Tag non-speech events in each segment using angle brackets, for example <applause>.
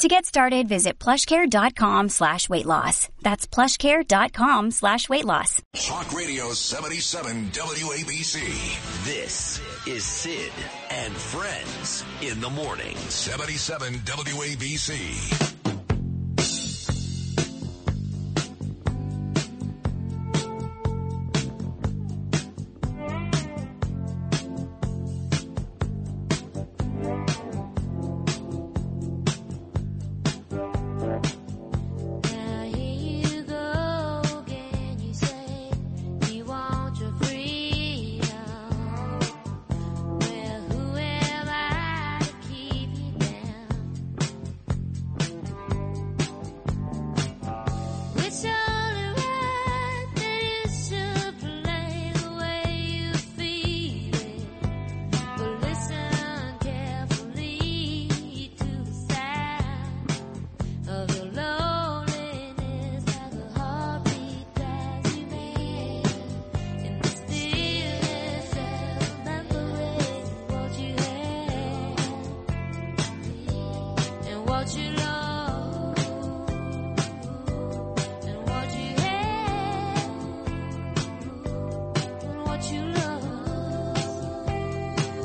To get started, visit plushcare.com slash weight loss. That's plushcare.com slash weight loss. Talk Radio 77 WABC. This is Sid and Friends in the morning. 77 WABC.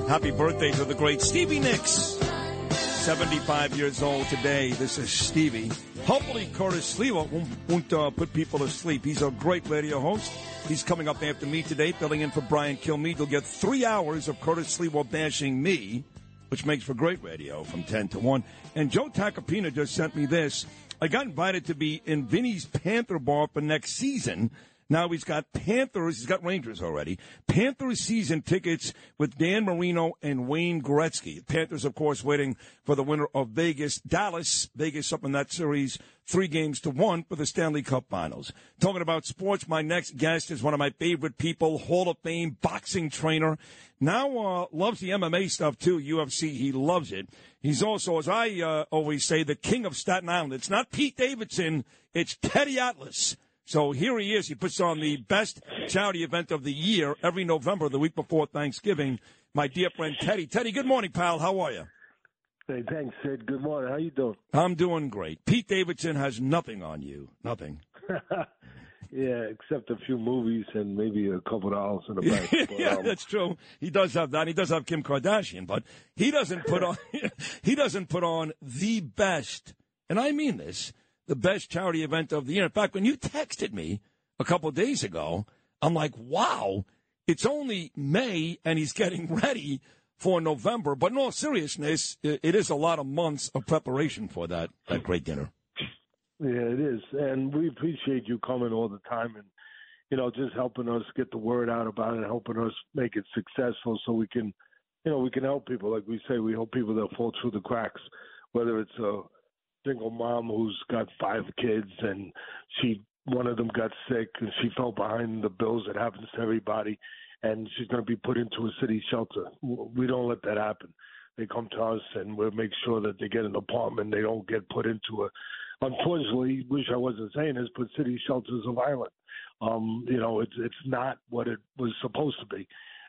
Happy birthday to the great Stevie Nicks. 75 years old today. This is Stevie. Hopefully, Curtis Sliwa won't, won't uh, put people to sleep. He's a great radio host. He's coming up after me today, filling in for Brian Kilmeade. You'll get three hours of Curtis Sliwa bashing me, which makes for great radio from 10 to 1. And Joe Tacopina just sent me this. I got invited to be in Vinny's Panther Bar for next season. Now he's got Panthers, he's got Rangers already. Panthers season tickets with Dan Marino and Wayne Gretzky. Panthers, of course, waiting for the winner of Vegas. Dallas, Vegas up in that series, three games to one for the Stanley Cup Finals. Talking about sports, my next guest is one of my favorite people, Hall of Fame boxing trainer. Now uh, loves the MMA stuff too, UFC. He loves it. He's also, as I uh, always say, the king of Staten Island. It's not Pete Davidson, it's Teddy Atlas. So here he is. He puts on the best charity event of the year every November, the week before Thanksgiving. My dear friend Teddy. Teddy, good morning, pal. How are you? Hey, thanks, Sid. Good morning. How you doing? I'm doing great. Pete Davidson has nothing on you. Nothing. <laughs> yeah, except a few movies and maybe a couple of dollars in the bank. <laughs> But, yeah, um, that's true. He does have that. He does have Kim Kardashian, but he doesn't put <laughs> on he doesn't put on the best, and I mean this, the best charity event of the year. In fact, when you texted me a couple days ago, I'm like, wow, it's only May and he's getting <laughs> ready for November. But in all seriousness, it is a lot of months of preparation for that that great dinner. yeah, it is, and we appreciate you coming all the time and you know just helping us get the word out about it, helping us make it successful, so we can, you know, we can help people. Like we say, we help people that fall through the cracks, whether it's a single mom who's got five kids and she one of them got sick and she fell behind the bills. It happens to everybody, and she's going to be put into a city shelter. We don't let that happen. They come to us and we'll make sure that they get an apartment. They don't get put into a. Unfortunately, wish I wasn't saying this, but city shelters are violent. Um, you know, it's it's not what it was supposed to be,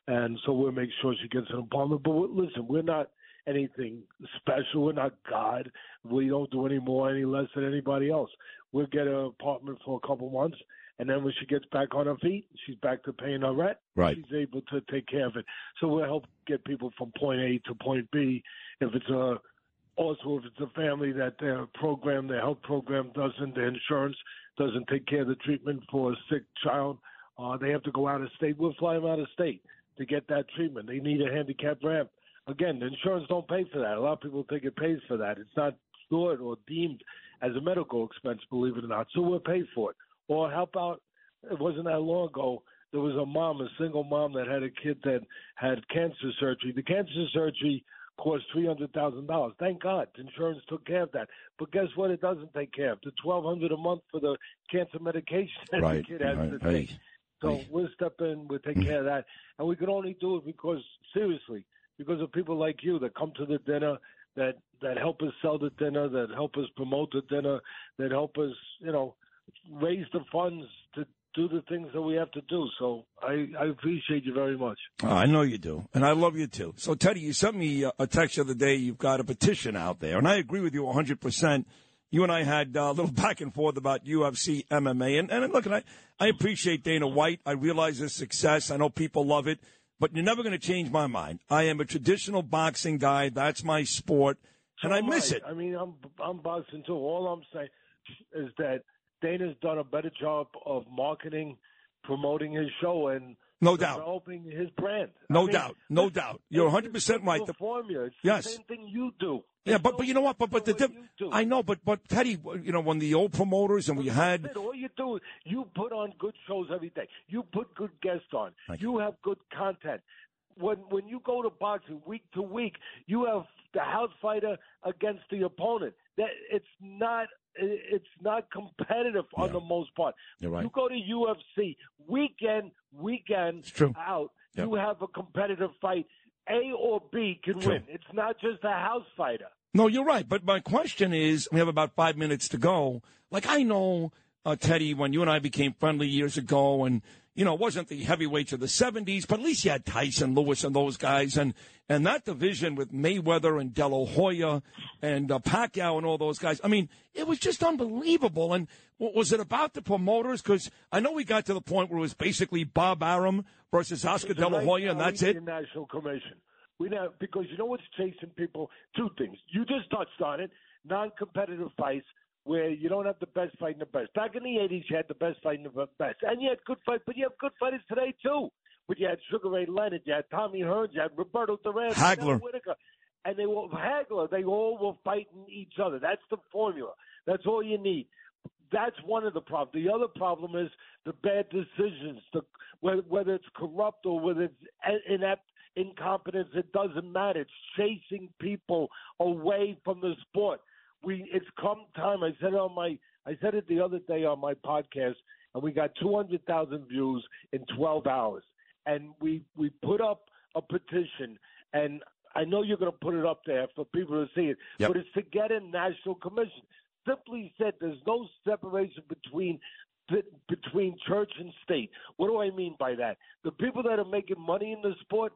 and so we'll make sure she gets an apartment. But listen, we're not anything special. We're not God. We don't do any more, any less than anybody else. We'll get an apartment for a couple months, and then when she gets back on her feet, she's back to paying her rent. Right. She's able to take care of it. So we'll help get people from point A to point B. If it's a also if it's a family that their program, their health program doesn't, their insurance doesn't take care of the treatment for a sick child, uh, they have to go out of state. We'll fly them out of state to get that treatment. They need a handicap ramp. Again, the insurance don't pay for that. A lot of people think it pays for that. It's not stored or deemed as a medical expense, believe it or not. So we'll pay for it. Or help out. It wasn't that long ago. There was a mom, a single mom that had a kid that had cancer surgery. The cancer surgery cost three hundred thousand dollars. Thank God, the insurance took care of that. But guess what? It doesn't take care of the twelve hundred a month for the cancer medication that Right, the kid has right, to take. So Right. we'll step in, we'll take Mm. care of that, and we can only do it because seriously, because of people like you that come to the dinner, that that help us sell the dinner, that help us promote the dinner, that help us, you know, raise the funds to do the things that we have to do. So I, I appreciate you very much. I know you do, and I love you too. So, Teddy, you sent me a- text the other day. You've got a petition out there, and I agree with you 100%. You and I had a little <laughs> back and forth about UFC, MMA, and, and look, and I, I appreciate Dana White. I realize his success. I know people love it, but you're never going to change my mind. I am a traditional boxing guy. That's my sport, and So I miss it. I mean, I'm I'm boxing too. All I'm saying is that Dana's done a better job of marketing, promoting his show, and No doubt. developing his brand. No I mean, doubt. No doubt. You're it's 100% right. The- formula. It's Yes. the same thing you do. Yeah, but but you know what? But but the different diff- way you do. I know, but but Teddy, you know, when the old promoters and we had All you do you put on good shows every day. You put good guests on. Thank You have good content. When when you go to boxing week to week, you have the house fighter against the opponent. That it's not it's not competitive on Yeah. the most part. Right. You go to UFC weekend weekend out. Yep. You have a competitive fight. A or B can True. win. It's not just a house fighter. No, you're right. But my question is, we have about five minutes to go. Like I know, uh, Teddy, when you and I became friendly years ago, and you know, it wasn't the heavyweights of the '70s, but at least you had Tyson, Lewis, and those guys, and and that division with Mayweather and De La Hoya and uh, Pacquiao and all those guys. I mean, it was just unbelievable. And what was it about the promoters? Because I know we got to the point where it was basically Bob Arum versus Oscar De La Hoya, and that's it. National commission. We now because you know what's chasing people. Two things. You just touched on it. Non-competitive fights where you don't have the best fighting the best. Back in the '80s, you had the best fighting the best, and you had good fights. But you have good fighters today too. But you had Sugar Ray Leonard, you had Tommy Hearns, you had Roberto Duran, Hagler. Whitaker, and they were Hagler. They all were fighting each other. That's the formula. That's all you need. That's one of the problems. The other problem is the bad decisions, the, whether, whether it's corrupt or whether it's inept incompetence. It doesn't matter. It's chasing people away from the sport. We it's come time. I said it on my I said it the other day on my podcast, and we got two hundred thousand views in twelve hours. And we we put up a petition, and I know you're going to put it up there for people to see it. Yep. But it's to get a national commission. Simply said, there's no separation between between church and state. What do I mean by that? The people that are making money in the sport,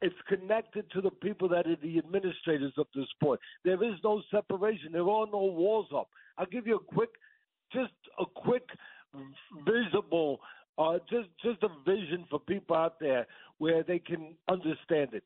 it's connected to the people that are the administrators of the sport. There is no separation. There are no walls up. I'll give you a quick, just a quick, visible, uh, just just a vision for people out there where they can understand it.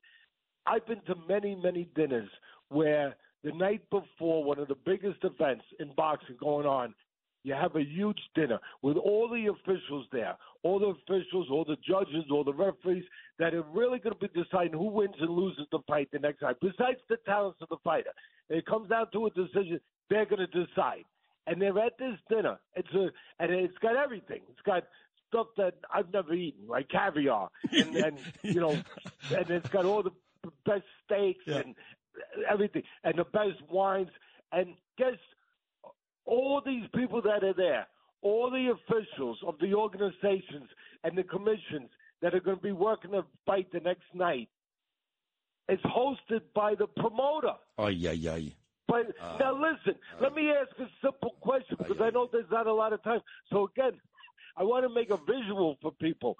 I've been to many, many dinners where the night before one of the biggest events in boxing going on, you have a huge dinner with all the officials there, all the officials, all the judges, all the referees that are really going to be deciding who wins and loses the fight the next night. Besides the talents of the fighter, it comes down to a decision. They're going to decide, and they're at this dinner. It's a and it's got everything. It's got stuff that I've never eaten, like caviar, and, <laughs> and you know, and it's got all the best steaks Yeah. and everything, and the best wines. And guess all these people that are there, all the officials of the organizations and the commissions that are going to be working the fight the next night, is hosted by the promoter. Oh yeah, yeah. But now listen, let me ask a simple question because I know there's not a lot of time. So again, I want to make a visual for people.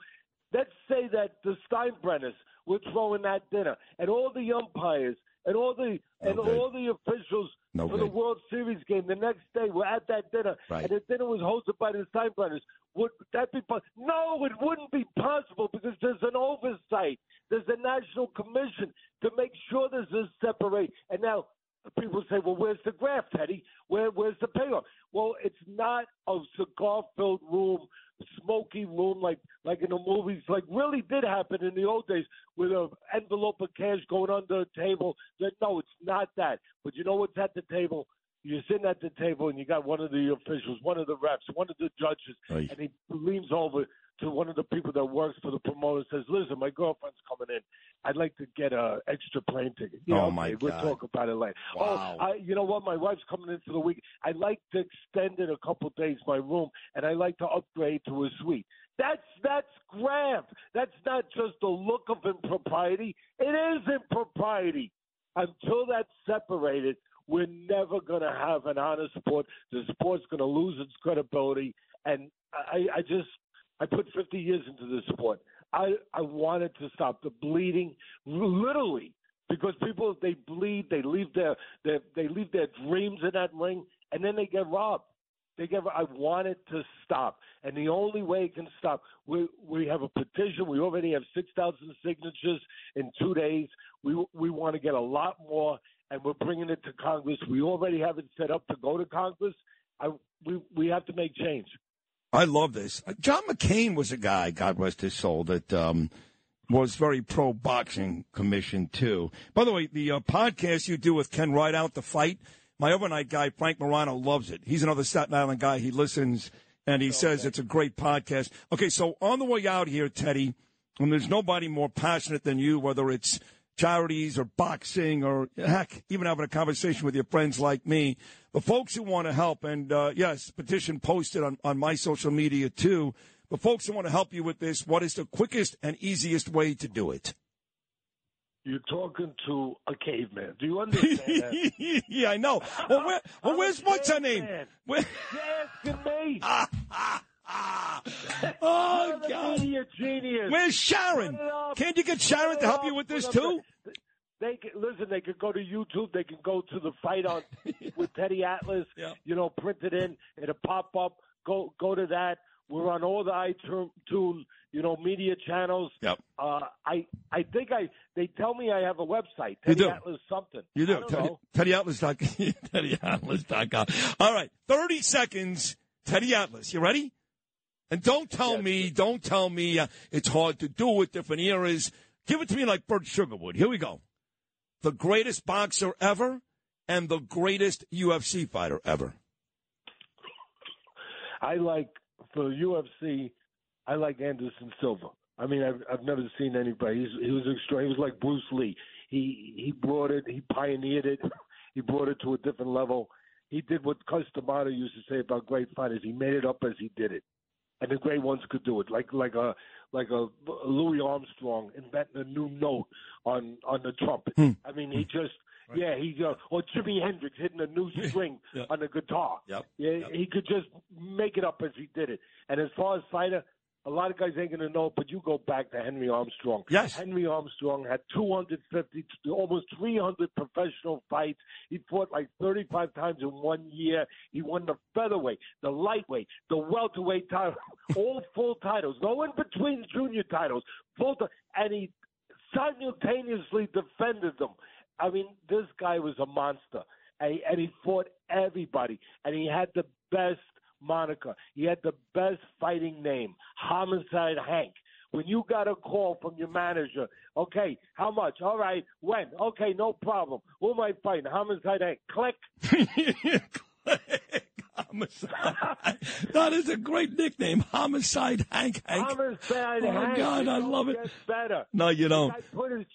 Let's say that the Steinbrenners were throwing that dinner, and all the umpires and all the and all the officials No for the. World Series game the next day were at that dinner, Right. and the dinner was hosted by the Steinbrenners. Would that be possible? No, it wouldn't be possible because there's an oversight. There's a national commission to make sure there's a separate. And now people say, "Well, where's the graft, Teddy? Where, where's the payoff?" Well, it's not a cigar-filled room, smoky room like like in the movies. Like really did happen in the old days with an envelope of cash going under a table. That no, it's not that. But you know what's at the table? You're sitting at the table and you got one of the officials, one of the reps, one of the judges, Right. and he leans over to one of the people that works for the promoter and says, "Listen, my girlfriend's coming in. I'd like to get a extra plane ticket." You Oh, know, my okay, We'll talk about it later. Oh, wow. Oh, I, you know what? My wife's coming in for the week. I'd like to extend it a couple days my room, and I'd like to upgrade to a suite. That's that's graft. That's not just a look of impropriety. It is impropriety. Until that's separated, we're never going to have an honest sport. The sport's going to lose its credibility. And I, I just, I put 50 years into this sport. I, I wanted to stop the bleeding, literally, because people they bleed, they leave their, their they leave their dreams in that ring, and then they get robbed. They get. I want it to stop, and the only way it can stop, we we have a petition. We already have six thousand signatures in two days. We we want to get a lot more, and we're bringing it to Congress. We already have it set up to go to Congress. I we we have to make change. I love this. John McCain was a guy, God rest his soul, that um, was very pro boxing commission too. By the way, the uh, podcast you do with Ken Rideout, the fight. My overnight guy Frank Morano loves it. He's another Staten Island guy. He listens and he says it's a great podcast. Okay, so on the way out here, Teddy, and there's nobody more passionate than you, whether it's charities or boxing or heck, even having a conversation with your friends like me. The folks who want to help, and uh, yes, petition posted on, on my social media too. The folks who want to help you with this, what is the quickest and easiest way to do it? You're talking to a caveman. Do you <laughs> understand that? yeah, I know. Well, where, well where's what's her name? Where, You're asking me. <laughs> oh God, media genius. where's Sharon? Put it up. Can't you get Sharon to help you with this too? They can, listen. They could go to YouTube. They can go to the fight on <laughs> with Teddy Atlas. Yeah. You know, print it in. It'll pop up. Go go to that. We're on all the iTunes, you know, media channels. Yep. Uh, I I think I they tell me I have a website. You do. Atlas something. You do. Teddy, know. TeddyAtlas.com. <laughs> TeddyAtlas.com. All right. 30 seconds. Teddy Atlas. You ready? And don't tell Yes. me, don't tell me uh, it's hard to do with different eras. Give it to me like Bert Sugarwood. Here we go. The greatest boxer ever and the greatest UFC fighter ever. I like for UFC. I like Anderson Silva. I mean, I've I've never seen anybody. He's, he was extreme. He was like Bruce Lee. He he brought it. He pioneered it. <laughs> He brought it to a different level. He did what Cus D'Amato used to say about great fighters. He made it up as he did it, and the great ones could do it. Like like a like a Louis Armstrong inventing a new note on on the trumpet. I mean, he just. Yeah, he uh, or Jimi Hendrix hitting a new string Yeah. on the guitar. Yep. Yeah, Yep. he could just make it up as he did it. And as far as fighter, a lot of guys ain't gonna know, but you go back to Henry Armstrong. Yes. Henry Armstrong had 250, almost 300 professional fights. He fought like 35 times in one year. He won the featherweight, the lightweight, the welterweight title, <laughs> all full titles, no in between junior titles, full. Ti- and he simultaneously defended them. I mean, this guy was a monster, and he, and he fought everybody, and he had the best moniker. He had the best fighting name, Homicide Hank. When you got a call from your manager, okay, how much? All right, when? Okay, no problem. Who am I fighting? Homicide Hank. Click. <laughs> Homicide. that is a great nickname. Homicide Hank Hank. Homicide Oh, Hank. God, I love it. better. No, you don't. Put his,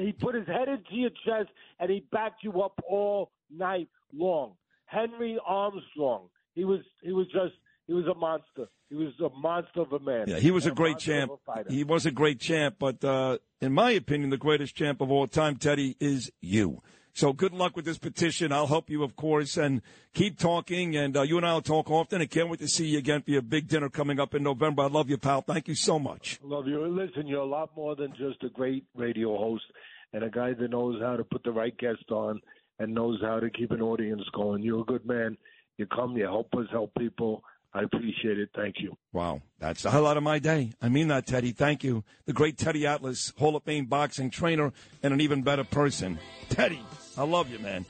he put his head into your chest and he backed you up all night long. Henry Armstrong. He was he was just he was a monster. He was a monster of a man. Yeah, he was a great champ. a. He was a great champ, but uh, in my opinion, the greatest champ of all time, Teddy, is you. So good luck with this petition. I'll help you, of course, and keep talking. And uh, you and I will talk often. I can't wait to see you again for your big dinner coming up in November. I love you, pal. Thank you so much. I Love you. Listen, you're a lot more than just a great radio host and a guy that knows how to put the right guest on and knows how to keep an audience going. You're a good man. You come, you help us help people. I appreciate it. Thank you. Wow, that's the highlight of my day. I mean that, Teddy. Thank you. The great Teddy Atlas, Hall of Fame boxing trainer, and an even better person. Teddy, I love you, man.